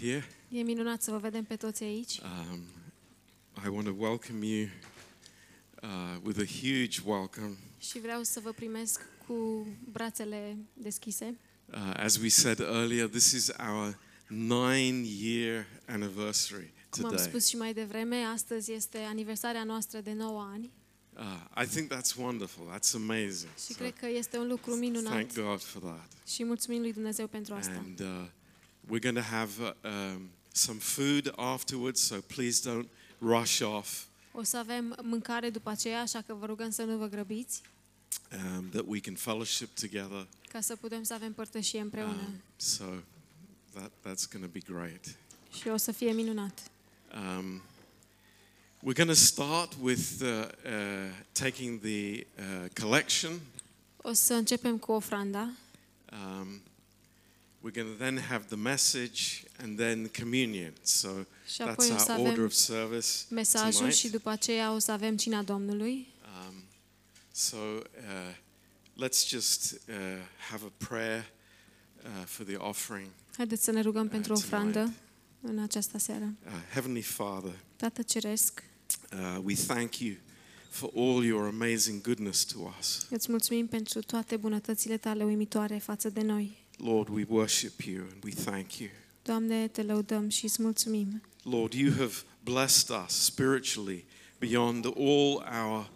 here. E minunat să vă vedem pe toți aici. Um, I want to welcome you uh, with a huge welcome. Și vreau să vă primesc cu brațele deschise. Uh, as we said earlier, this is our nine year anniversary Cum am today. spus și mai devreme, astăzi este aniversarea noastră de 9 ani Uh, I think that's wonderful. That's amazing. și So cred că este un lucru minunat thank God for that. și mulțumim lui Dumnezeu pentru asta. And uh, we're going to have uh, um, some food afterwards, so please don't rush off. O să avem mâncare după aceea, așa că vă rugăm să nu vă grăbiți, Um, that we can fellowship together. ca să putem să avem părtășie împreună. Um, so that that's going to be great. Și o să fie minunat. Um, we're going to start with uh, uh, taking the uh, collection. O să începem cu ofranda, Um, we're going to then have the message and then communion. So și that's apoi o să our order avem of service mesajul tonight. și după aceea o să avem cina Domnului. Um, so uh, let's just uh, have a prayer uh, for the offering. Haideți să ne rugăm pentru tonight. ofrandă în această seară. Uh, Heavenly Father, Tată Ceresc, uh, we thank you for all your amazing goodness to us. îți mulțumim pentru toate bunătățile tale uimitoare față de noi. Lord, we worship you and we thank you. Doamne, te lăudăm și îți mulțumim. Lord, you have blessed us spiritually beyond all our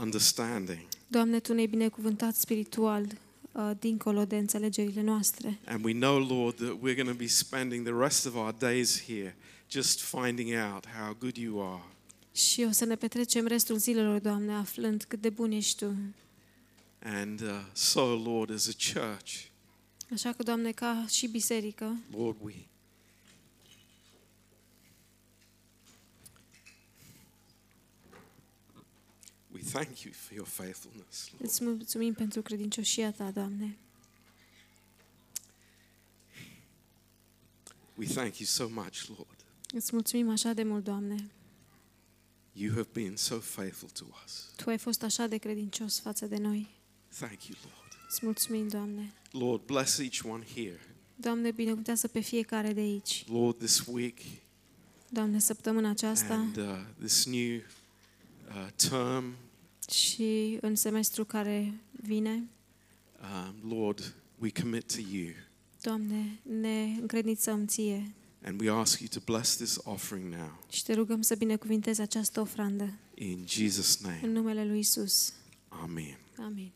understanding. Doamne, Tu ne-ai binecuvântat spiritual uh, dincolo de înțelegerile noastre. And we know, Lord, that we're going to be spending the rest of our days here just finding out how good you are. Și o să ne petrecem restul zilelor, Doamne, aflând cât de bun ești Tu. And uh, so, Lord, as a church, Așa că, Doamne, ca și biserică, Lord, we we thank you for your faithfulness, Lord. îți mulțumim pentru credincioșia Ta, Doamne. We thank you so much, Lord. Îți mulțumim așa de mult, Doamne. You have been so faithful to us. Tu ai fost așa de credincios față de noi. Thank you, Lord. Îți mulțumim, Doamne. Lord, bless each one here. Doamne, binecuvântează pe fiecare de aici. Lord, this week Doamne, săptămâna aceasta and uh, this new uh, term, și în semestru care vine, um, Lord, we commit to you Doamne, ne încredințăm Ție and we ask you to bless this offering now și te rugăm să binecuvintezi această ofrandă in Jesus' în name. numele Lui Isus. Amen. Amin.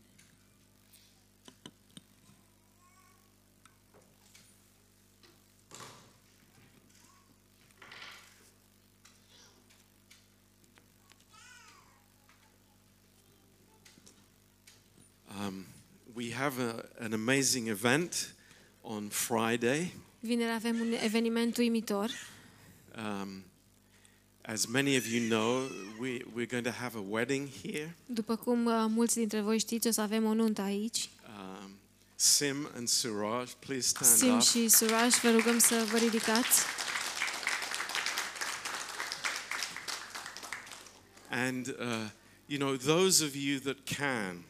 Have a, an amazing event on Friday. Vineri avem un eveniment uimitor. Um, as many of you know, we, we're going to have a wedding here. După cum uh, mulți dintre voi știți, o să avem o nuntă aici. Um, Sim and Suraj, please stand Sim up. și Suraj, vă rugăm să vă ridicați. And, uh, you know, those of you that can,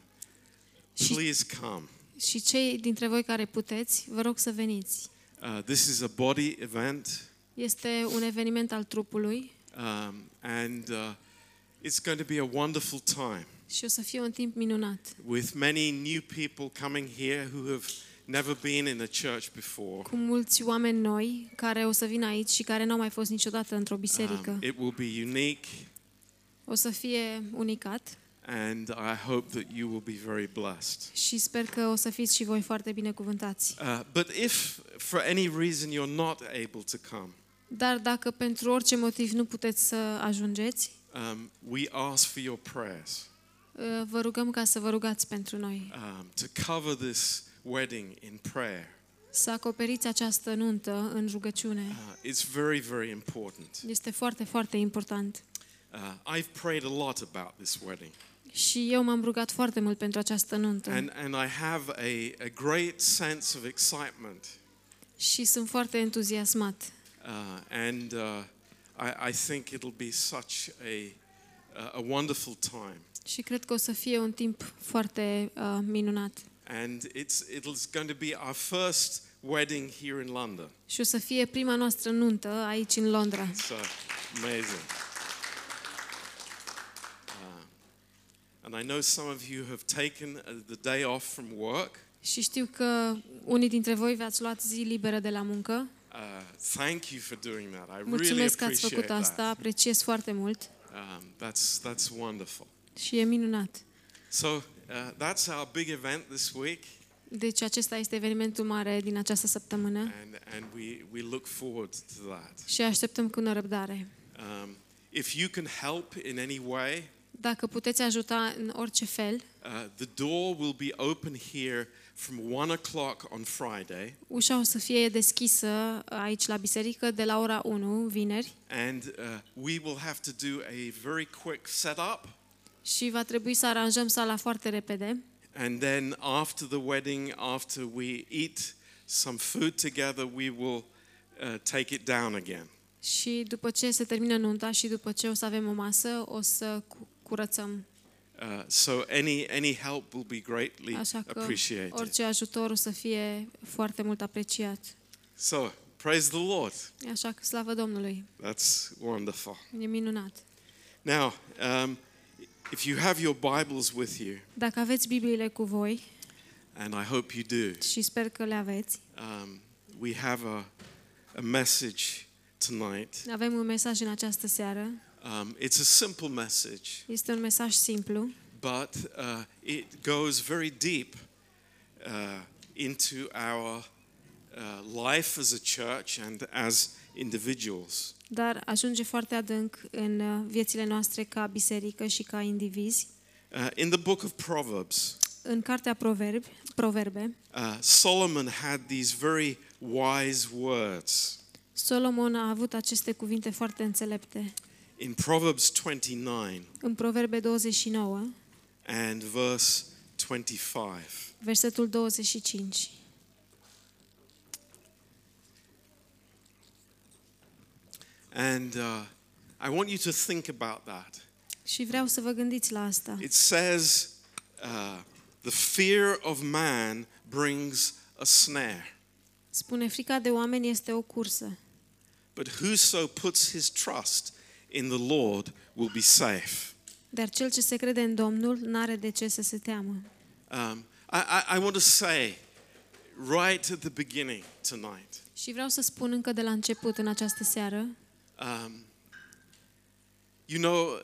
Și, please come. și cei dintre voi care puteți, vă rog să veniți. Uh, this is a body event, Este un eveniment al trupului um, and uh, it's going to be a wonderful time și o să fie un timp minunat. with many new people coming here who have never been in a church before. Cu mulți oameni noi care o să vină aici și care nu au mai fost niciodată într-o biserică. Um, it will be unique, O să fie unicat and I hope that you will be very blessed. și sper că o să fiți și voi foarte binecuvântați. Uh, but if for any reason you're not able to come, Dar dacă pentru orice motiv nu puteți să ajungeți, um, we ask for your prayers uh, vă rugăm ca să vă rugați pentru noi. um, to cover this wedding in prayer. Să acoperiți această nuntă în rugăciune. Uh, it's very, very important. Este foarte, foarte important. Uh, I've prayed a lot about this wedding, Și eu m-am rugat foarte mult pentru această nuntă. and, and I have a, a great sense of excitement. Și sunt foarte entuziasmat. Uh, and uh, I, I think it'll be such a, a wonderful time. Și cred că o să fie un timp foarte uh, minunat. And it's, it's going to be our first wedding here in London. și o să fie prima noastră nuntă aici în Londra. So amazing. And I know some of you have taken uh, the day off from work. Și știu că unii dintre voi v-ați luat zi liberă de la muncă. Uh, thank you for doing that. I really Mulțumesc că ați appreciate făcut asta, that. apreciez foarte mult Um, that's that's wonderful. și e minunat. So uh, that's our big event this week, Deci acesta este evenimentul mare din această săptămână and and we we look forward to that. și așteptăm cu nerăbdare. Um, if you can help in any way, Dacă puteți ajuta în orice fel, uh, the door will be open here from one o'clock on Friday, ușa o să fie deschisă aici la biserică de la ora 1, vineri, and uh, we will have to do a very quick setup. și va trebui să aranjăm sala foarte repede. And then after the wedding, after we eat some food together, we will uh, take it down again. Și după ce se termină nunta și după ce o să avem o masă, o să cu- curățăm. Uh, so any any help will be greatly Așa că appreciated. orice ajutor o să fie foarte mult apreciat. So praise the Lord. Așa că slavă Domnului. That's wonderful. E minunat. Now, um, if you have your Bibles with you, Dacă aveți Bibliile cu voi, and I hope you do, și sper că le aveți, um, we have a, a message tonight. avem un mesaj în această seară. Um, it's a simple message, Este un mesaj simplu, but uh, it goes very deep uh, into our uh, life as a church and as individuals. dar ajunge foarte adânc în uh, viețile noastre ca biserică și ca indivizi. Uh, in the book of Proverbs, În cartea Proverbi, Proverbe, uh, Solomon had these very wise words. Solomon a avut aceste cuvinte foarte înțelepte. In Proverbs 29 În Proverbe 29, and verse 25. versetul 25. And uh, I want you to think about that. Și vreau să vă gândiți la asta. It says, uh, The fear of man brings a snare, Spune, frica de oameni este o cursă, but whoso puts his trust in the Lord will be safe. dar cel ce se crede în Domnul n-are de ce să se teamă. Um, I, I, I want to say right at the beginning tonight Și vreau să spun încă de la început în această seară, um, you know,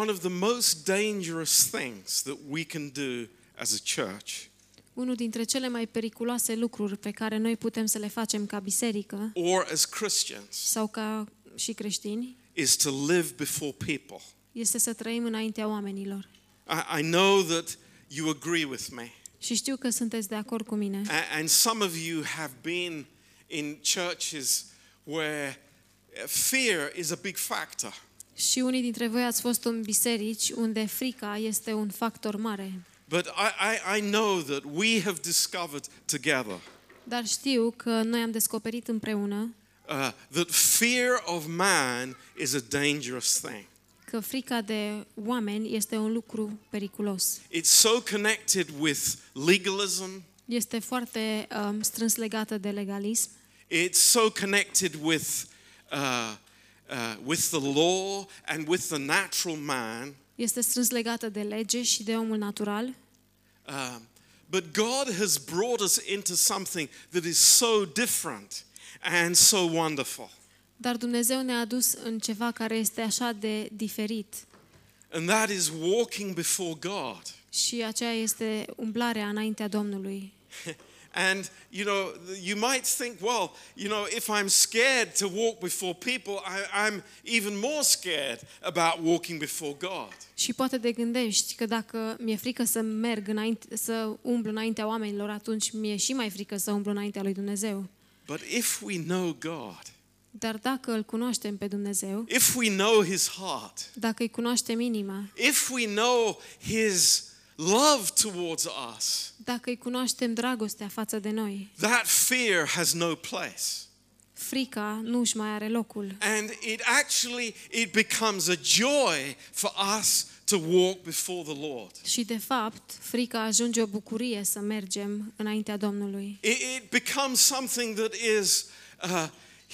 one of the most dangerous things that we can do as a church unul dintre cele mai periculoase lucruri pe care noi putem să le facem ca biserică or as Christians sau ca și creștini is to live before people. este să trăim înaintea oamenilor. I, I know that you agree with me. Și știu că sunteți de acord cu mine. A- And some of you have been in churches where uh, fear is a big factor. Și unii dintre voi ați fost în biserici unde frica este un factor mare. But I, I, I know that we have discovered together Dar știu că noi am descoperit împreună uh, that fear of man is a dangerous thing. că frica de oameni este un lucru periculos. It's so connected with legalism, Este foarte um, strâns legată de legalism, it's so connected with, uh, uh, with the law and with the natural man. este strâns legată de lege și de omul natural, Um, but God has brought us into something that is so different and so wonderful. dar Dumnezeu ne-a dus în ceva care este așa de diferit. And that is walking before God. Și aceea este umblarea înaintea Domnului. And you know, you might think, well, you know, if I'm scared to walk before people, I, I'm even more scared about walking before God. Și poate te gândești că dacă mi-e frică să merg înainte, să umblu înaintea oamenilor, atunci mi-e și mai frică să umblu înaintea lui Dumnezeu. But if we know God, Dar dacă îl cunoaștem pe Dumnezeu, if we know His heart, dacă îi cunoaștem inima, if we know His love towards us, dacă îi cunoaștem dragostea față de noi, that fear has no place. frica nu își mai are locul. And it actually it becomes a joy for us to walk before the Lord. Și de fapt, frica ajunge o bucurie să mergem înaintea Domnului. It, it becomes something that is, uh,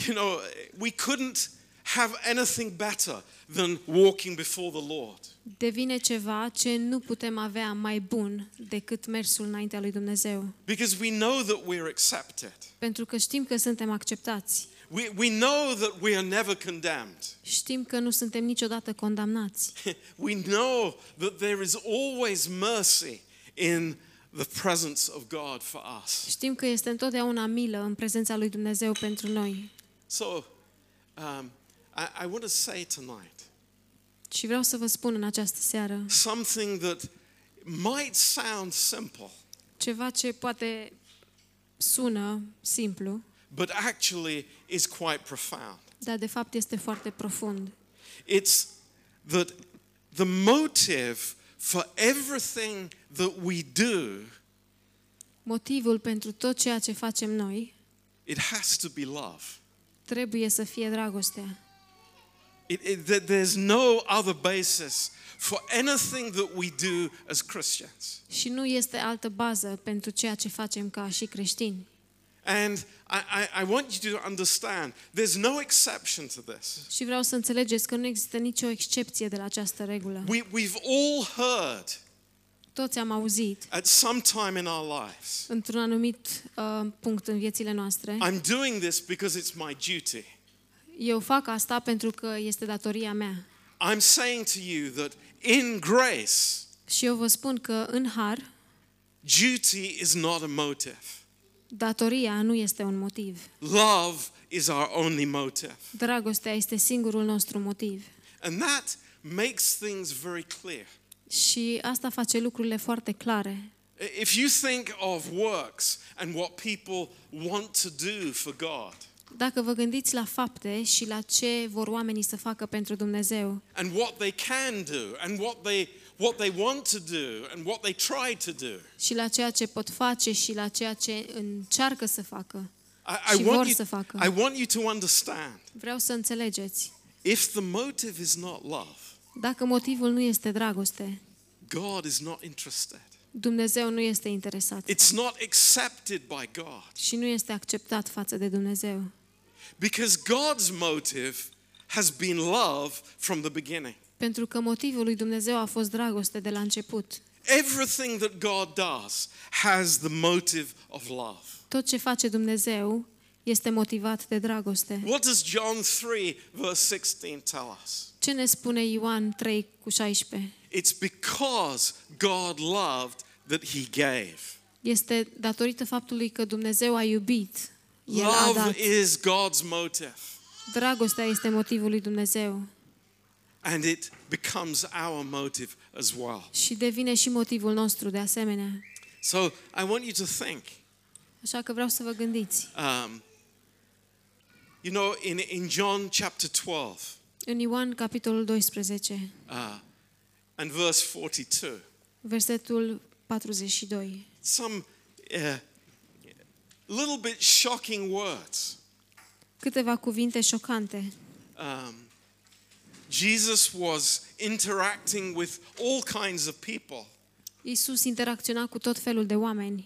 you know, we couldn't have anything better than walking before the Lord. Devine ceva ce nu putem avea mai bun decât mersul înaintea lui Dumnezeu. Because we know that we're accepted. Pentru că știm că suntem acceptați. We, we know that we are never condemned. Știm că nu suntem niciodată condamnați. We know that there is always mercy in the presence of God for us. Știm că este întotdeauna milă în prezența lui Dumnezeu pentru noi. So, um, I, I want to say tonight Și vreau să vă spun în această seară something that might sound simple, ceva ce poate sună simplu, but actually is quite profound. dar de fapt este foarte profund. It's that the motive for everything that we do, Motivul pentru tot ceea ce facem noi it has to be love. trebuie să fie dragostea. It, it, that there's no other basis for anything that we do as Christians. Și nu este altă bază pentru ceea ce facem ca și creștini. And I, I, I want you to understand there's no exception to this. Și vreau să înțelegeți că nu există nicio excepție de la această regulă. We, we've all heard Toți am auzit at some time in our lives într-un anumit uh, punct în viețile noastre. I'm doing this because it's my duty. Eu fac asta pentru că este datoria mea. I'm saying to you that in grace, Și eu vă spun că în har, duty is not a motive, datoria nu este un motiv. love is our only motive. Dragostea este singurul nostru motiv. And that makes things very clear. Și asta face lucrurile foarte clare. If you think of works and what people want to do for God, Dacă vă gândiți la fapte și la ce vor oamenii să facă pentru Dumnezeu and what they can do, and what they, what they want to do, and what they try to do, și la ceea ce pot face și la ceea ce încearcă să facă, I, Și Și, vor want să you, facă. I want you to understand vreau să înțelegeți. if the motive is not love, Dacă motivul nu este dragoste, God is not interested. Dumnezeu nu este interesat It's not accepted by God și nu este acceptat față de Dumnezeu. because God's motive has been love from the beginning. Pentru că motivul lui Dumnezeu a fost dragoste de la început. Everything that God does has the motive of love. Tot ce face Dumnezeu este motivat de dragoste. What does John 3, verse 16 tell us? Ce ne spune Ioan 3 cu 16? It's because God loved that He gave. Este datorită faptului că Dumnezeu a iubit. El a dat. Love is God's motive, Dragostea este motivul lui Dumnezeu and it becomes our motive as well. și devine și motivul nostru de asemenea. So I want you to think. Așa că vreau să vă gândiți. Um, you know, in, in John chapter 12 În Ioan, capitolul 12, uh, and verse 42, versetul 42. some uh, little bit shocking words. Câteva cuvinte șocante. Um, Jesus was interacting with all kinds of people. Iisus interacționa cu tot felul de oameni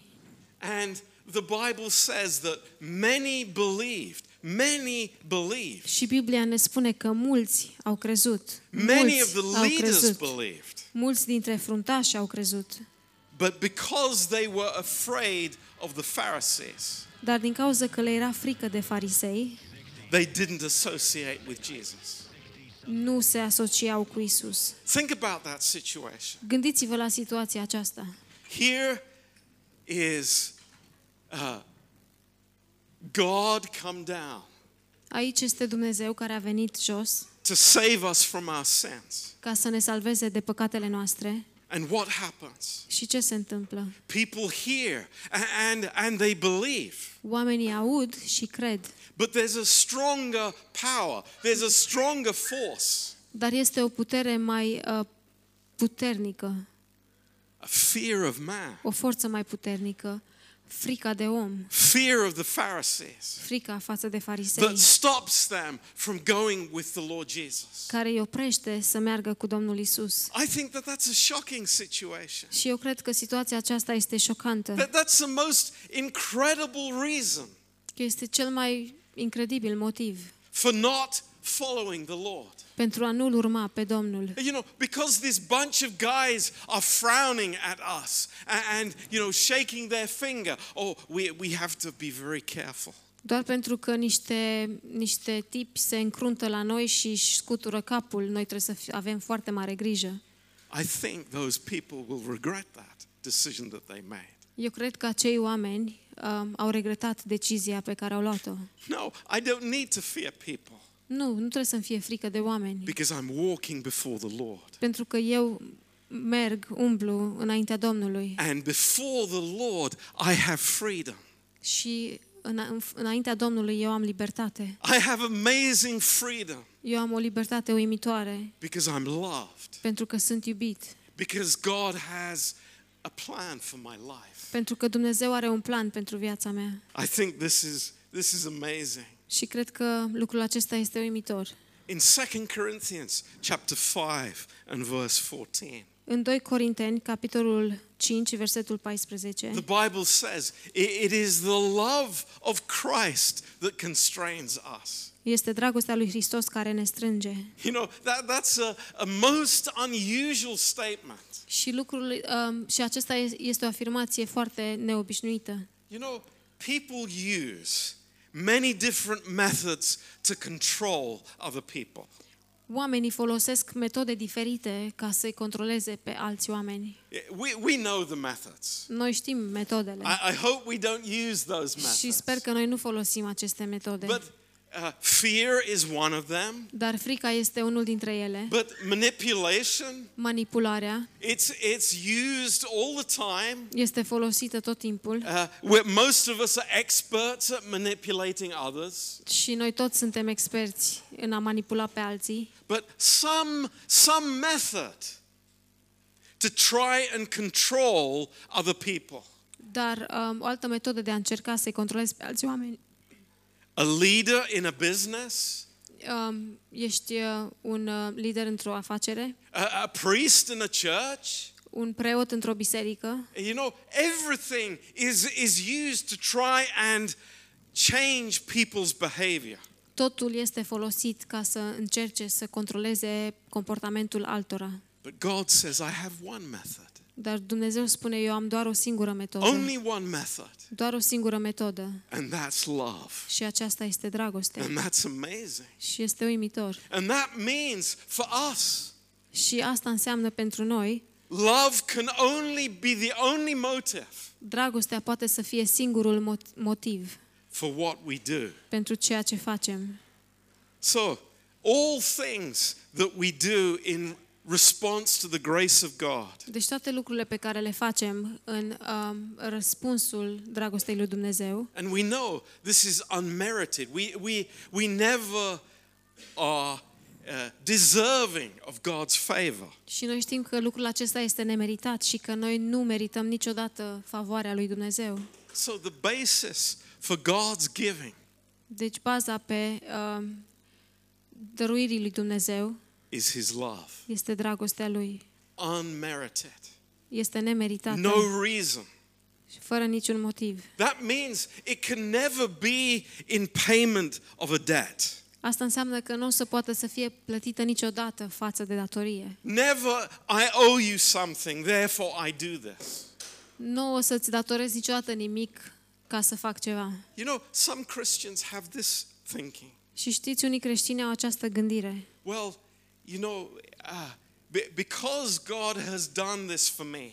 And the Bible says that many believed. Many believed. și Biblia ne spune că mulți au crezut. Many of the leaders believed. Mulți dintre fruntași au crezut. But because they were afraid of the Pharisees, Dar din cauza că le era frică de farisei, they didn't associate with Jesus. Nu se asociau cu Isus. Think about that situation. Gândiți-vă la situația aceasta. Here is uh, God come down Aici este Dumnezeu care a venit jos to save us from our sins. ca să ne salveze de păcatele noastre. And what happens? Și ce se întâmplă? People hear a- and, and they believe. Oamenii aud și cred, But there's a stronger power, there's a stronger force, dar este o putere mai uh, puternică, a fear of man. o forță mai puternică, frica de om, fear of the Pharisees frica față de farisei, that stops them from going with the Lord Jesus. care îi oprește să meargă cu Domnul Isus. I think that that's a shocking situation. Și eu cred că situația aceasta este șocantă, That that's the most incredible reason că este cel mai incredibil motiv for not following the Lord. pentru a nu-L urma pe Domnul. You know, because this bunch of guys are frowning at us and, and you know, shaking their finger. Oh, we, we have to be very careful. Doar pentru că niște, niște tipi se încruntă la noi și își scutură capul, noi trebuie să fi- avem foarte mare grijă. I think those people will regret that decision that they made. Eu cred că acei oameni um, au regretat decizia pe care au luat-o. No, I don't need to fear people Nu, nu trebuie să-mi fie frică de oameni, because I'm walking before the Lord. pentru că eu merg, umblu înaintea Domnului And before the Lord, I have freedom. și în, înaintea Domnului eu am libertate. I have amazing freedom Eu am o libertate uimitoare because I'm loved, pentru că sunt iubit, because God has a plan for my life. pentru că Dumnezeu are un plan pentru viața mea. I think this is this is amazing. Și cred că lucrul acesta este uimitor. In 2 Corinthians chapter 5 and verse 14, În 2 Corinteni, capitolul 5, versetul 14, the Bible says "It- it is the love of Christ that constrains us. este dragostea lui Hristos care ne strânge. You know, that, that's a, a most unusual statement. Și lucrul um, și acesta e- este o afirmație foarte neobișnuită. You know, people use many different methods to control other people. Oamenii folosesc metode diferite ca să-i controleze pe alți oameni. We, we know the methods. Noi știm metodele I, I hope we don't use those și methods. sper că noi nu folosim aceste metode. But uh, fear is one of them. Dar frica este unul dintre ele. But manipulation, Manipularea it's, it's used all the time. este folosită tot timpul Uh, we're, most of us are experts at manipulating others. și noi toți suntem experți în a manipula pe alții. But some, some method to try and control other people. Dar um, o altă metodă de a încerca să-i controlezi pe alți oameni. A leader in a business, Um, ești uh, un uh, lider într-o afacere, a, a priest in a church. un preot într-o biserică. You know, everything is, is used to try and change people's behavior. Totul este folosit ca să încerce să controleze comportamentul altora. But God says, I have one method, Dar Dumnezeu spune, eu am doar o singură metodă. only one method, Doar o singură metodă. and that's love. Și aceasta este dragostea. And that's amazing. Și este uimitor. And that means for us, Și asta înseamnă pentru noi, love can only be the only motive dragostea poate să fie singurul mot- motiv for what we do. pentru ceea ce facem. So, all things that we do in response to the grace of God Deci toate lucrurile pe care le facem în um, răspunsul dragostei lui Dumnezeu, And we know this is unmerited. We, we, we never are uh, deserving of God's favor. și noi știm că lucrul acesta este nemeritat și că noi nu merităm niciodată favoarea lui Dumnezeu. So the basis for God's giving Deci baza pe um, dăruirii lui Dumnezeu is His love, este dragostea lui. unmerited. Este nemeritată No reason. și fără niciun motiv. That means it can never be in payment of a debt. Asta înseamnă că nu o să poată să fie plătită niciodată față de datorie. Never, I owe you something, therefore I do this. Nu o să-ți datorezi niciodată nimic ca să fac ceva. You know, some Christians have this thinking. Și știți, unii creștini au această gândire. Well, you know, uh, be- because God has done this for me,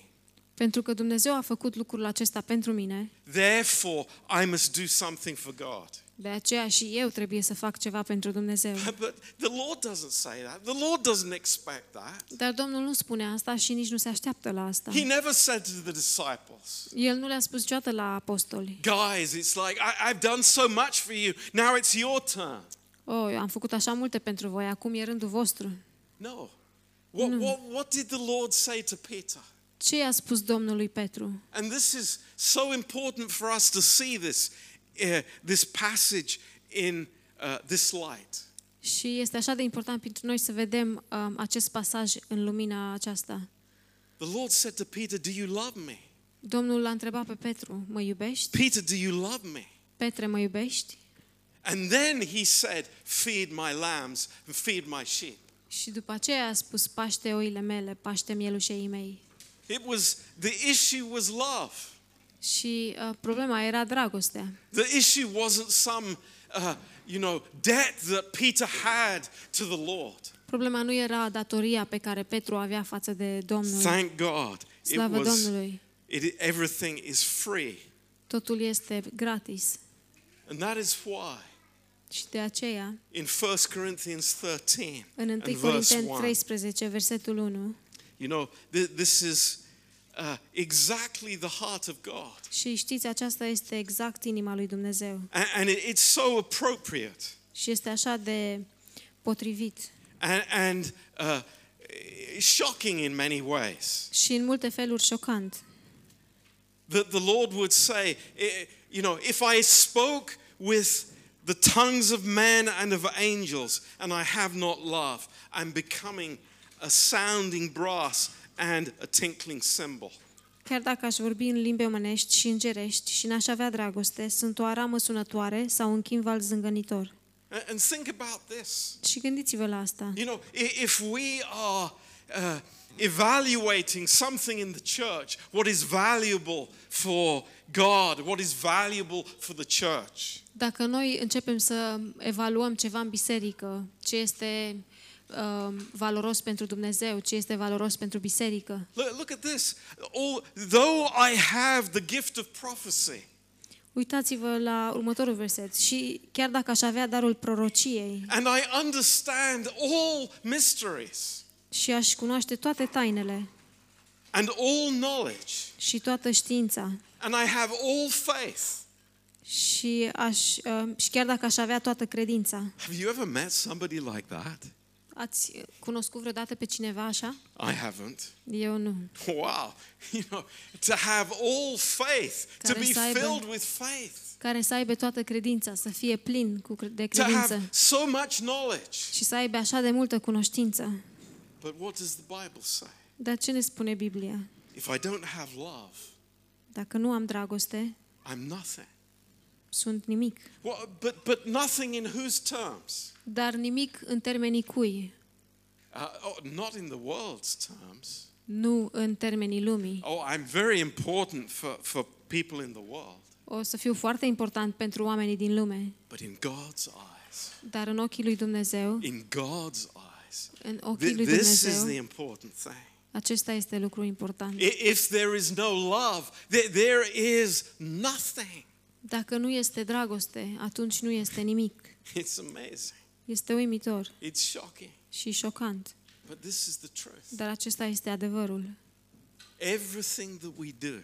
Pentru că Dumnezeu a făcut lucrul acesta pentru mine, therefore I must do something for God. de aceea și eu trebuie să fac ceva pentru Dumnezeu. But the Lord doesn't say that. The Lord doesn't expect that. Dar Domnul nu spune asta și nici nu se așteaptă la asta. He never said to the disciples, El nu le-a spus niciodată la apostoli, guys, it's like, I- I've done so much for you, now it's your turn. oh, eu am făcut așa multe pentru voi, acum e rândul vostru. No. What, what, what did the Lord say to Peter? Ce i-a spus Domnul lui Petru? And this is so important for us to see this, uh, this passage in uh, this light. Și este așa de important pentru noi să vedem um, acest pasaj în lumina aceasta. The Lord said to Peter, Do you love me? Domnul l-a întrebat pe Petru, mă iubești? Peter, do you love me? Petre, mă iubești? And then he said, Feed my lambs and feed my sheep. Și după aceea a spus, paște oile mele, paște mielușei mei. It was, the issue was love. Și uh, problema era dragostea. The issue wasn't some, uh, you know, debt that Peter had to the Lord. Problema nu era datoria pe care Petru o avea față de Domnul. Thank God. It Slavă was, Domnului! it, everything is free. Totul este gratis. And that is why Și de aceea, in 1 Corinthians 13 în 1 and verse Corinteni 1, 13, versetul 1, you know, th- this is uh, exactly the heart of God. și știți, aceasta este exact inima lui Dumnezeu. And, and it, it's so appropriate. Și este așa de potrivit. and, and uh, shocking in many ways. Și în multe feluri șocant. That the Lord would say, eh, you know, if I spoke with the tongues of men and of angels and I have not love, I'm becoming a sounding brass and a tinkling cymbal. Chiar dacă aș vorbi în limbi omenești și îngerești și n-aș avea dragoste, sunt o aramă sunătoare sau un chimval zângănitor. And and think about this. Și gândiți-vă la asta. You know, if we are uh, evaluating something in the church, what is valuable for God, what is valuable for the church, Dacă noi începem să evaluăm ceva în biserică, ce este uh, valoros pentru Dumnezeu, ce este valoros pentru biserică, Look, look at this. All, though I have the gift of prophecy, uitați-vă la următorul verset. Și chiar dacă aș avea darul prorociei and I understand all mysteries și aș cunoaște toate tainele and all knowledge, și toată știința and I have all faith. Și, aș, uh, și chiar dacă aș avea toată credința, Have you ever met somebody like that? ați cunoscut vreodată pe cineva așa? I haven't. Eu nu. Wow. You know, to have all faith, to Care be să aibă- filled with faith, Care să aibă toată credința, să fie plin cu cre- de to have credință so much knowledge. și să aibă așa de multă cunoștință. But what does the Bible say? Dar ce ne spune Biblia? If I don't have love, Dacă nu am dragoste, I'm nothing. Sunt nimic. Well, but, but nothing in whose terms? Dar nimic în termenii cui? Uh, oh, not in the world's terms. Nu în termenii lumii. Oh, I'm very important for, for people in the world. O să fiu foarte important pentru oamenii din lume, But in God's eyes, dar în ochii lui Dumnezeu, in God's eyes, în ochii thi- lui this is the Dumnezeu, important thing. acesta este lucru important. I- If there is no love, there, there is nothing. Dacă nu este dragoste, atunci nu este nimic. It's amazing. Este uimitor It's shocking. și șocant, But this is the truth. dar acesta este adevărul. Everything that we do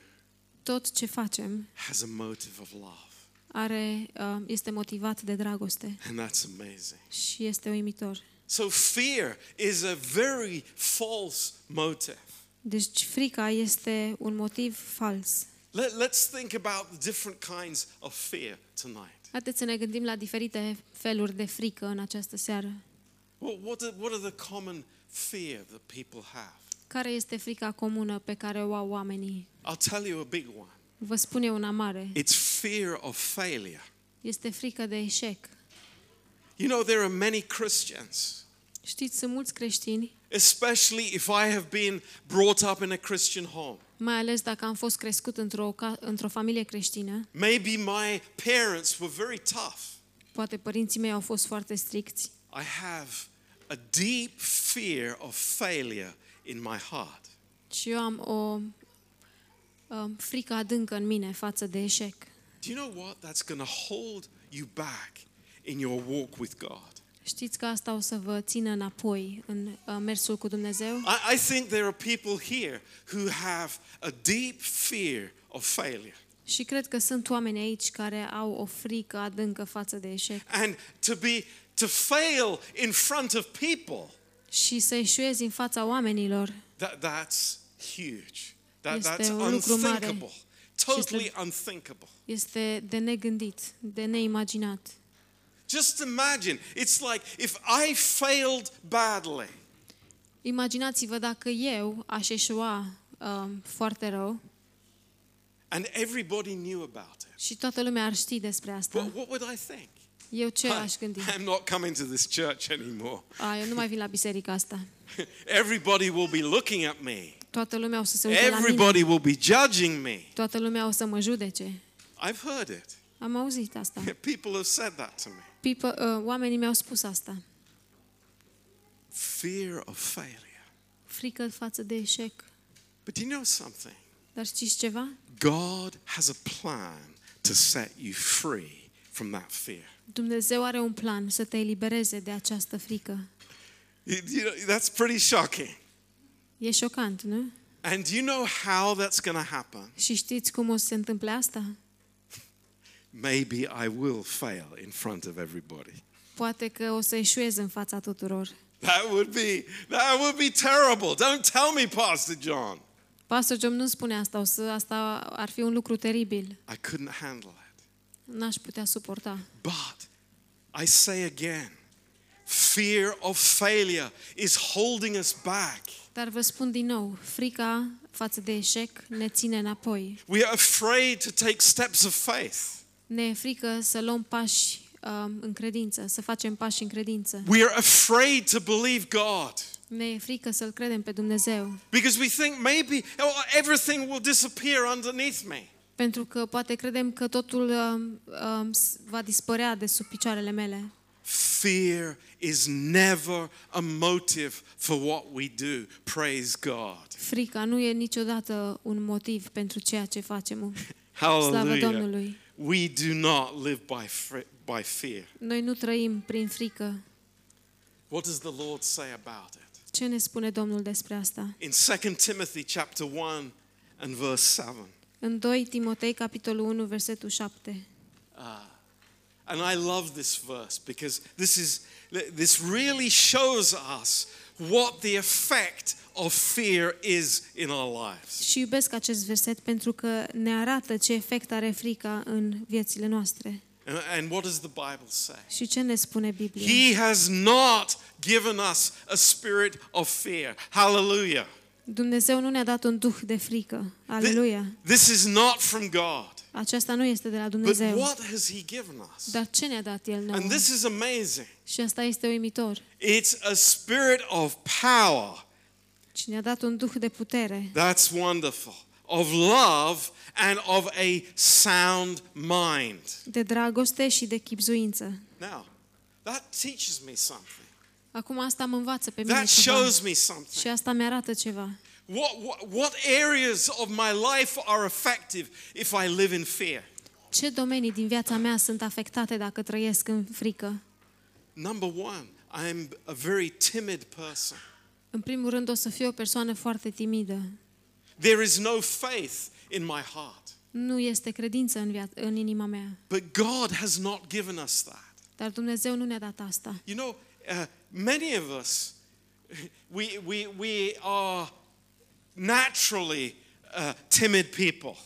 Tot ce facem has a motive of love. are, uh, este motivat de dragoste And that's amazing. și este uimitor. So fear is a very false motive. Deci frica este un motiv fals. Let, let's think about the different kinds of fear tonight. Haideți să ne gândim la diferite feluri de frică în această seară. What, what, are, what are the common fear that people have? Care este frica comună pe care o au oamenii? I'll tell you a big one. Vă spun eu una mare. It's fear of failure. Este frică de eșec. You know, there are many Christians, Știți, sunt mulți creștini, especially if I have been brought up in a Christian home. Mai ales dacă am fost crescut într-o, ca- într-o familie creștină, Maybe my parents were very tough. poate părinții mei au fost foarte stricți, I have a deep fear of failure in my heart. și eu am o um, frică adâncă în mine față de eșec. Do you know what? That's going to hold you back in your walk with God. Știți că asta o să vă țină înapoi în uh, mersul cu Dumnezeu? I, I think there are people here who have a deep fear of failure. Și cred că sunt oameni aici care au o frică adâncă față de eșec. And to be to fail in front of people, Și să eșuezi în fața oamenilor, that, that's huge. That, Este that's un lucru mare. unthinkable. Totally unthinkable. Este de negândit, de neimaginat. Just imagine, it's like if I failed badly, Imaginați-vă dacă eu aș eșua um, foarte rău and everybody knew about it. și toată lumea ar ști despre asta. What, what would I think? Eu ce aș gândi? I'm not coming to this church anymore. A, eu nu mai vin la biserica asta. Everybody will be looking at me. Toată lumea o să se uite la mine. Everybody will be judging me. Toată lumea o să mă judece. I've heard it. Am auzit asta. People have said that to me. People, uh, oamenii mi-au spus asta. Fear of failure. Frică față de eșec. But you know something? Dar știți ceva? God has a plan to set you free from that fear. Dumnezeu are un plan să te elibereze de această frică. You- you know, that's pretty shocking. E șocant, nu? And do you know how that's going to happen? Și știți cum o să se întâmple asta? Maybe I will fail in front of everybody. Poate că o să eșuez în fața tuturor. That would be that would be terrible. Don't tell me, Pastor John. Pastor John nu spune asta, o să, asta ar fi un lucru teribil. I couldn't handle it. N-aș putea suporta. But I say again, fear of failure is holding us back. Dar vă spun din nou, frica față de eșec ne ține înapoi. We are afraid to take steps of faith. Ne e frică să luăm pași um, în credință, să facem pași în credință. We are afraid to believe God Ne e frică să-L credem pe Dumnezeu, because we think maybe oh, everything will disappear underneath me. pentru că poate credem că totul um, um, s- va dispărea de sub picioarele mele. Fear is never a motive for what we do. Praise God. Frica nu e niciodată un motiv pentru ceea ce facem. Hallelujah. Domnului. We do not live by, fr- by fear. Noi nu trăim prin frică. What does the Lord say about it? Ce ne spune Domnul despre asta? In 2 Timothy chapter 1 and verse 7. În 2 Timotei, capitolul 1, versetul 7. And I love this verse because this is this really shows us what the effect of fear is in our lives. Și iubesc acest verset pentru că ne arată ce efect are frica în viețile noastre. And, and what does the Bible say? Și ce ne spune Biblia? He has not given us a spirit of fear. Hallelujah. Dumnezeu nu ne-a dat un duh de frică. Aleluia! This is not from God. Aceasta nu este de la But Dumnezeu. what has He given us? Dar ce ne-a dat El nouă? And this is amazing. Și asta este uimitor. It's a spirit of power. Și ne-a dat un duh de putere, That's wonderful. Of love and of a sound mind. de dragoste și de chipzuință. Now, that teaches me something. Acum asta mă învață pe mine That ceva. shows me something. Și asta mi-arată ceva. What, what, what areas of my life are effective if I live in fear? Ce domenii din viața mea sunt afectate dacă trăiesc în frică? Number one, I'm a very timid person. În primul rând o să fiu o persoană foarte timidă. There is no faith in my heart. Nu este credință în, via- în inima mea. But God has not given us that. Dar Dumnezeu nu ne-a dat asta. You know, uh, many of us, we, we, we are naturally uh, timid people.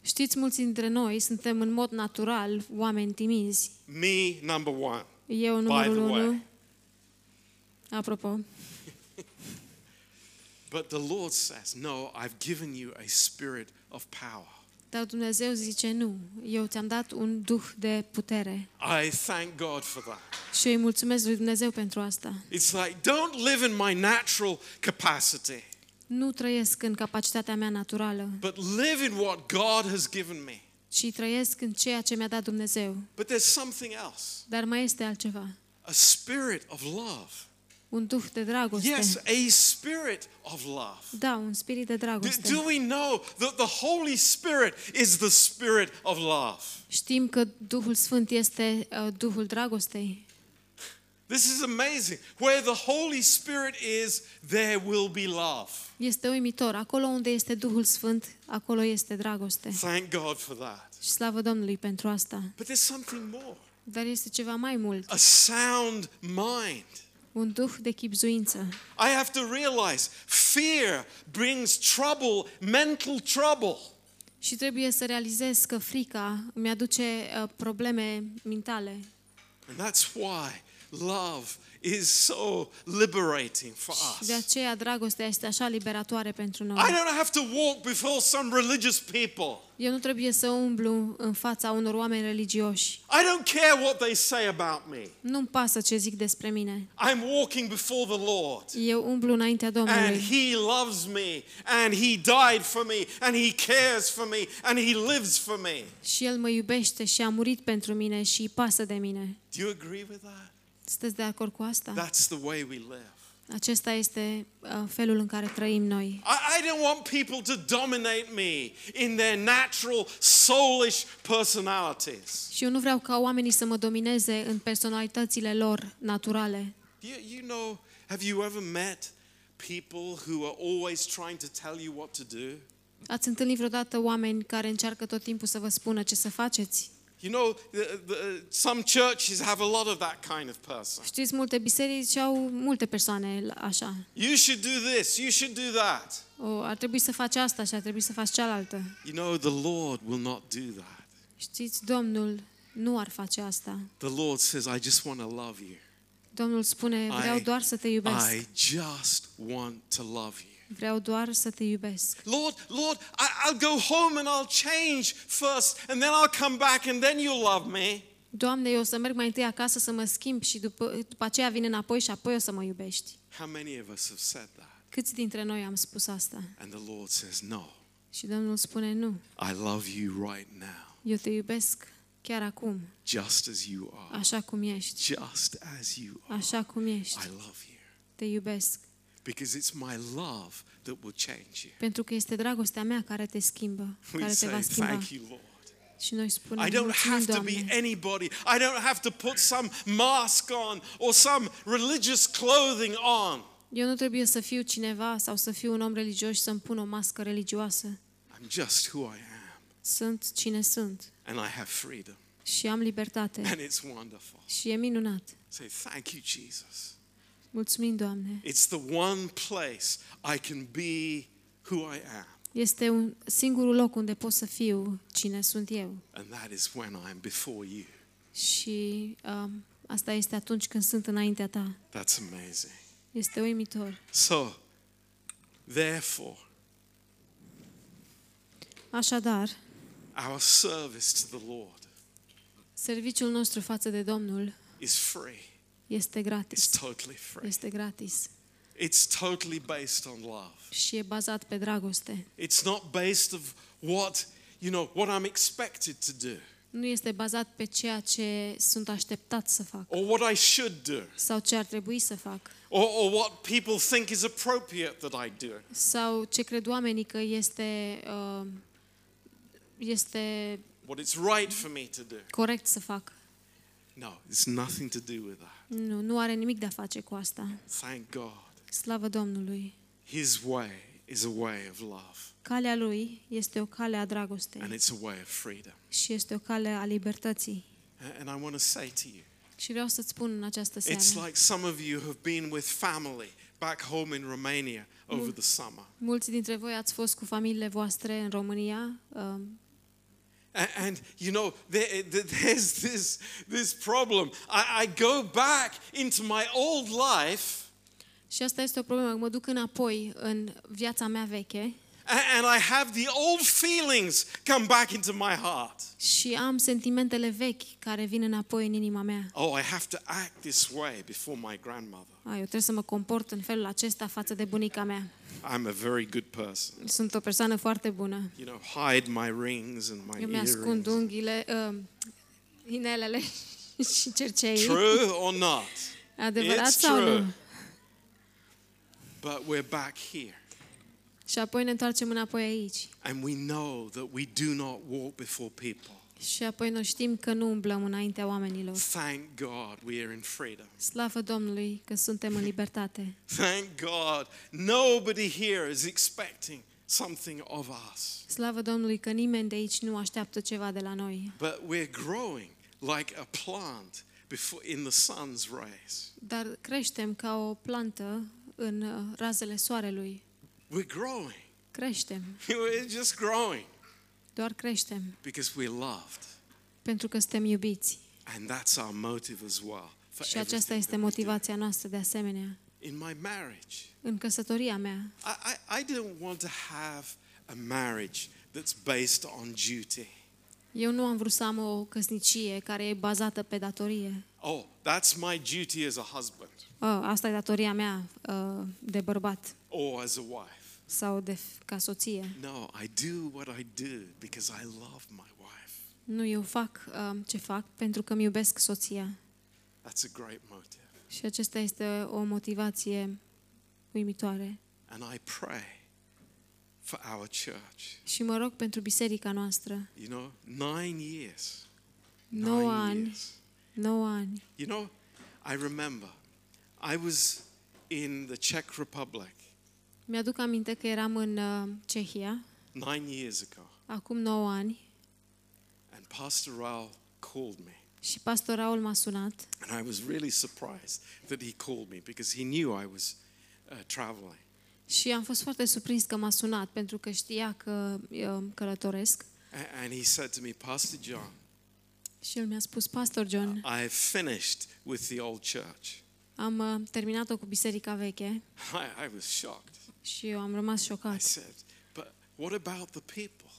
Știți, mulți dintre noi suntem în mod natural oameni timizi. Me, number one. Eu By numărul the way. unu. Apropo. But the Lord says, No, I've given you a spirit of power. Dar Dumnezeu zice nu. Eu ți-am dat un duh de putere. I thank God for that. Și eu îi mulțumesc lui Dumnezeu pentru asta. It's like, don't live in my natural capacity, Nu trăiesc în capacitatea mea naturală, but live in what God has given me. ci trăiesc în ceea ce mi-a dat Dumnezeu. But there's something else Dar mai este altceva. a spirit of love. Un duh de dragoste. Yes, a spirit of love. Da, un spirit de Do, dragoste. do we know that the Holy Spirit is the spirit of love? Știm că Duhul Sfânt este uh, Duhul dragostei. This is amazing. Where the Holy Spirit is, there will be love. Este uimitor. Acolo unde este Duhul Sfânt, acolo este dragoste. Thank God for that. Și slavă Domnului pentru asta. But there's something more Dar este ceva mai mult. a sound mind. Un duh de chipzuință. I have to realize fear brings trouble, mental trouble. Și trebuie să realizez că frica îmi aduce uh, probleme mentale. And that's why love is so liberating for Și de us. aceea dragostea este așa liberatoare pentru I noi. don't have to walk before some religious people. Eu nu trebuie să umblu în fața unor oameni religioși. I don't care what they say about me. Nu-mi pasă ce zic despre mine. I'm walking before the Lord. Eu umblu înaintea And Domnului He loves me, and He died for me, and He cares for me, and He lives for me. și El mă iubește și a murit pentru mine și îi pasă de mine. Do you agree with that? Sunteți de acord cu asta? That's the way we live. Acesta este uh, felul în care trăim noi. I, I don't want people to dominate me in their natural, soulish personalities. Și eu nu vreau ca oamenii să mă domineze în personalitățile lor naturale. You, you know, have you ever met people who are always trying to tell you what to do? Ați întâlnit vreodată oameni care încearcă tot timpul să vă spună ce să faceți? You know, the, the, some churches have a lot of that kind of person. Știți, multe biserici au multe persoane așa. You should do this, you should do that. O, ar trebui să faci asta și ar trebui să faci cealaltă. You know, the Lord will not do that. Știți, Domnul nu ar face asta. The Lord says, I just want to love you. Domnul spune, vreau I- doar să te iubesc. I just want to love you. Vreau doar să te iubesc. Lord, Lord, I, I'll go home and I'll change first, and then I'll come back, and then you'll love me. Doamne, eu o să merg mai întâi acasă să mă schimb și după, după aceea vin înapoi și apoi o să mă iubești. How many of us have said that? Câți dintre noi am spus asta? And the Lord says, No, Și Domnul spune, nu, I love you right now, eu te iubesc chiar acum, just as you are. așa cum ești, Just as you are. așa cum ești. I love you. Te iubesc, Because it's my love that will change you. pentru că este dragostea mea care te schimbă, We care te va say, schimba. Thank you, Lord. Și noi I spunem, don't mulțumim, have to be Doamne. anybody. I don't have to put some mask on or some religious clothing on. Eu nu trebuie să fiu cineva sau să fiu un om religios și să-mi pun o mască religioasă. I'm just who I am. Sunt cine sunt And I have freedom. și am libertate And it's wonderful. și e minunat. Say, Thank you, Jesus. Mulțumim, Doamne. It's the one place I can be who I am. Este un singurul loc unde pot să fiu cine sunt eu. And that is when I am before you. Și um, asta este atunci când sunt înaintea ta. That's amazing. Este uimitor. So, therefore, Așadar, our service to the Lord serviciul nostru față de Domnul is free. Este It's gratis. totally free. Este gratis It's totally based on love. și e bazat pe dragoste. It's not based of what, you know, what I'm expected to do Nu este bazat pe ceea ce sunt așteptat să fac or what I should do sau ce ar trebui să fac or, or what people think is appropriate that I do. sau ce cred oamenii că este uh, este What it's right for me to do. corect să fac. No, it's nothing to do with that. Nu, nu are nimic de a face cu asta. Thank God. Slavă Domnului. His way is a way of love Calea lui este o cale a dragostei and it's a way of freedom. și este o cale a libertății. And I want to say to you, Și vreau să-ți spun în această seară. it's like some of you have been with family back home in Romania over the summer. Mulți dintre voi ați fost cu familiile voastre în România um, And, you know, there, eh, there- there's this, this problem. I, I go back into my old life este în viața mea veche and I have the old feelings come back into my heart. și am sentimentele vechi care vin înapoi în inima mea. Oh, I have to act this way before my grandmother. A, eu trebuie să mă comport în felul acesta față de bunica mea. I'm a very good person. Sunt o persoană foarte bună. You know, hide my rings and my Eu mi-ascund earrings. unghiile, uh, inelele și cerceii. True or not? Adevărat It's sau true. nu? But we're back here. Și apoi ne întoarcem înapoi aici. And we know that we do not walk before people. Și apoi noi știm că nu umblăm înaintea oamenilor. Thank God we are in freedom. Slavă Domnului că suntem în libertate. Thank God nobody here is expecting something of us. Slavă Domnului că nimeni de aici nu așteaptă ceva de la noi. But we're growing like a plant before in the sun's rays. Dar creștem ca o plantă în uh, razele soarelui. We're growing. Creștem. We're just growing Doar creștem. because we're loved. Pentru că suntem iubiți. And that's our motive as well. For Și aceasta everything este that we do. motivația noastră de asemenea. In my marriage, În căsătoria mea, I, I, I don't want to have a marriage that's based on duty. eu nu am vrut să am o căsnicie care e bazată pe datorie. Oh, that's my duty as a husband Oh, asta e datoria mea uh, de bărbat or as a wife. Sau de ca soție. No, I do what I do because I love my wife. Nu, eu fac uh, ce fac pentru că îmi iubesc soția. That's a great motive. Și acesta este o motivație uimitoare. And I pray for our church. Și mă rog pentru biserica noastră. You know, nine years. 9 Nine ani, years. 9 ani. You know, I remember I was in the Czech Republic Mi-aduc aminte că eram în uh, Cehia nine years ago, acum 9 ani and Pastor Raul called me. și pastor Raul m-a sunat And I was really surprised that he called me because he knew I was uh, traveling. și am fost foarte surprins că m-a sunat pentru că știa că uh, călătoresc A- And he said to me, Pastor John, și el mi-a spus, Pastor John, I have finished with the old church. Am uh, terminat-o cu biserica veche I, I was shocked. și eu am rămas I șocat. said, But what about the people?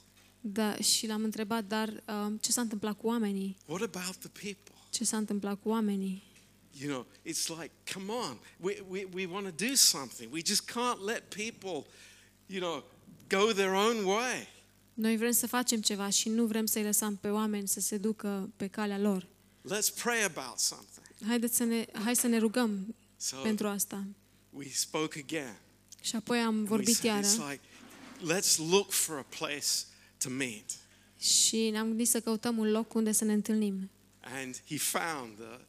Da, și l-am întrebat, dar uh, ce s-a întâmplat cu oamenii? What about the people? Ce s-a întâmplat cu oamenii? You know, it's like, come on, we, we, we want to do something. We just can't let people, you know, go their own way. Noi vrem să facem ceva și nu vrem să-i lăsăm pe oameni să se ducă pe calea lor. Let's pray about something. Haideți să ne, hai să ne rugăm So pentru asta. we spoke again. Și apoi am And we vorbit said, iară it's like, let's look for a place to meet. și ne-am gândit să căutăm un loc unde să ne întâlnim. And he found a,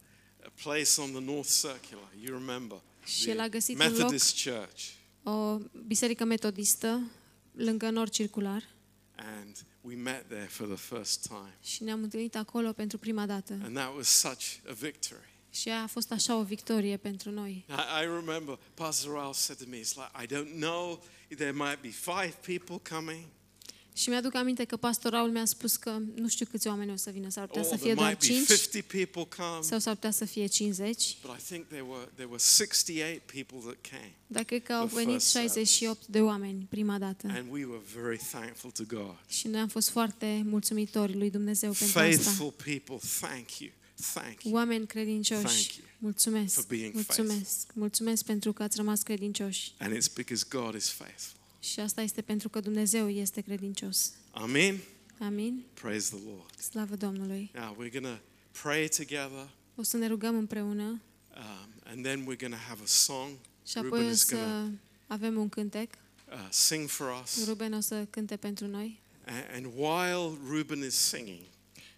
a place on the North Circular. You remember? Și el a The găsit un loc, Methodist Church. o biserică metodistă, lângă nord circular And we met there for the first time. și ne-am întâlnit acolo pentru prima dată. And that was such a victory. Și a fost așa o victorie pentru noi. I, I remember Pastor Raul said to me, it's like, I don't know, there might be five people coming, Și mi-aduc aminte că pastorul mi-a spus că nu știu câți oameni o să vină, s-ar putea or să there fie doar might be 5 50 people come. sau s-ar putea să fie 50, But I think there were, there were 68 people that came. dar cred că au The venit first 68 de oameni prima dată. And we were very thankful to God. Și noi am fost foarte mulțumitori lui Dumnezeu pentru asta. Faithful people, thank you. Thank you. Oameni Thank credincioși, you mulțumesc, for being mulțumesc, mulțumesc pentru că ați rămas credincioși. And it's because God is faithful. Și asta este pentru că Dumnezeu este credincios. Amen. Amin? Praise the Lord. Slavă Domnului! Now we're going to pray together, O să ne rugăm împreună um, and then we're going to have a song. și apoi Ruben o is going să avem un cântec. to uh, sing for us. Ruben o să cânte pentru noi. A- And while Ruben is singing,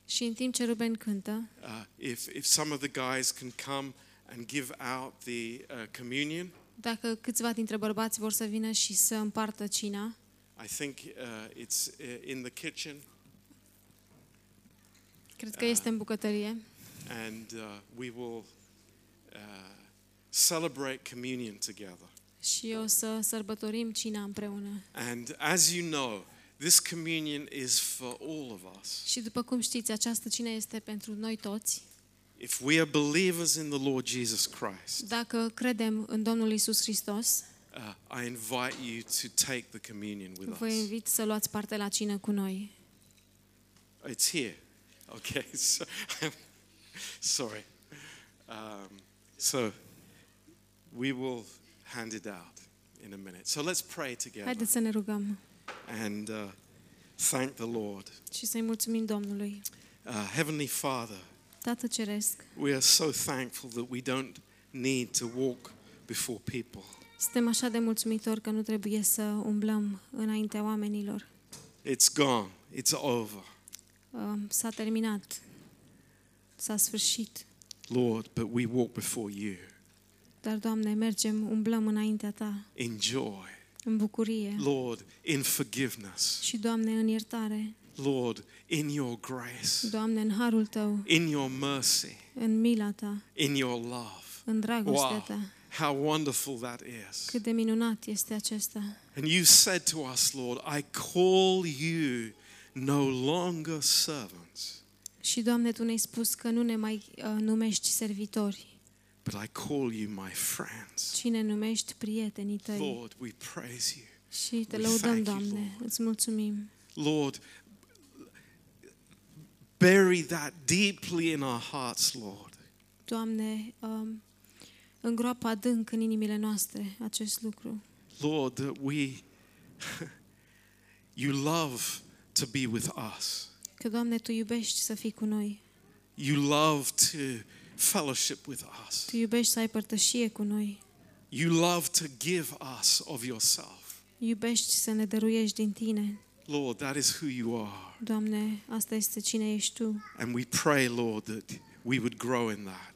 Și în timp ce Ruben cântă, uh, if, if some of the guys can come and give out the uh, communion, dacă câțiva dintre bărbați vor să vină și să împartă cina, I think uh, it's uh, in the kitchen, cred că este în bucătărie. and uh, we will uh, celebrate communion together. Și o să sărbătorim cina împreună. And as you know, this communion is for all of us. Și după cum știți, această cină este pentru noi toți. If we are believers in the Lord Jesus Christ, Dacă credem în Domnul Isus Hristos, uh, I invite you to take the communion with vă us. invit să luați parte la cină cu noi. It's here. Okay, so sorry. Um, so we will hand it out in a minute. So let's pray together Haideți să ne rugăm and uh, thank the Lord. și să-i mulțumim Domnului. Uh, Heavenly Father, Tată Ceresc, we are so thankful that we don't need to walk before people. suntem așa de mulțumitori că nu trebuie să umblăm înaintea oamenilor. It's gone. It's over. Uh, S-a terminat. S-a sfârșit. Lord, but we walk before you Dar, Doamne, mergem, umblăm înaintea Ta, in joy. În bucurie. Lord, in forgiveness. Și, Doamne, în iertare. Lord, in your grace, Doamne, în harul Tău, in your mercy, în mila Ta, in your love. în dragostea Wow. Ta. How wonderful that is. Cât de minunat este acesta. And you said to us, Lord, I call you no longer servants, Și, Doamne, Tu ne-ai spus că nu ne mai uh, numești servitori, but I call you my friends. ci ne numești prietenii Tăi. Lord, we praise you. Și Te we lăudăm, thank you, Doamne, îți mulțumim. Lord, bury that deeply in our hearts, Lord. Doamne, um, îngroapă adânc în inimile noastre acest lucru. Lord, that we, you love to be with us. Că, Doamne, Tu iubești să fii cu noi. You love to fellowship with us. Tu iubești să ai părtășie cu noi. You love to give us of yourself. Iubești să ne dăruiești din Tine. Lord, that is who you are. Doamne, asta este cine ești Tu. And we pray, Lord, that we would grow in that.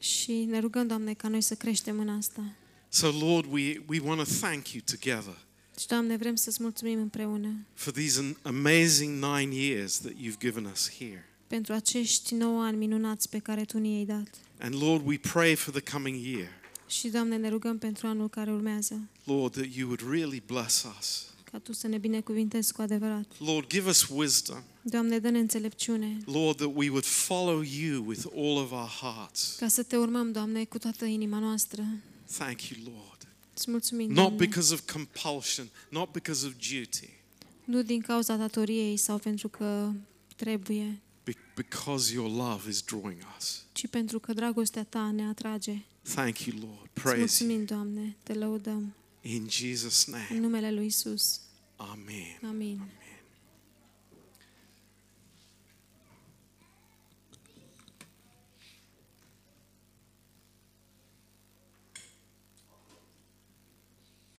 Și ne rugăm, Doamne, ca noi să creștem în asta. So, Lord, we, we want to thank you together Și, Doamne, vrem să-ți mulțumim împreună for these an- amazing nine years that you've given us here. Pentru acești nouă ani minunați pe care Tu ni-ai dat. And Lord, we pray for the coming year. Și, Doamne, ne rugăm pentru anul care urmează, Lord, that you would really bless us. ca Tu să ne binecuvintezi cu adevărat. Lord, give us wisdom. Doamne, dă-ne înțelepciune, Lord, that we would follow you with all of our hearts. ca să Te urmăm, Doamne, cu toată inima noastră. Thank you, Lord. Îți mulțumim, Not Doamne, because of compulsion, not because of duty, nu din cauza datoriei sau pentru că trebuie, be- because your love is drawing us. ci pentru că dragostea Ta ne atrage. Thank you, Lord. Îți Praise you. mulțumim, Doamne, Te lăudăm. In Jesus' În name. numele Lui Isus. Amen. Amin.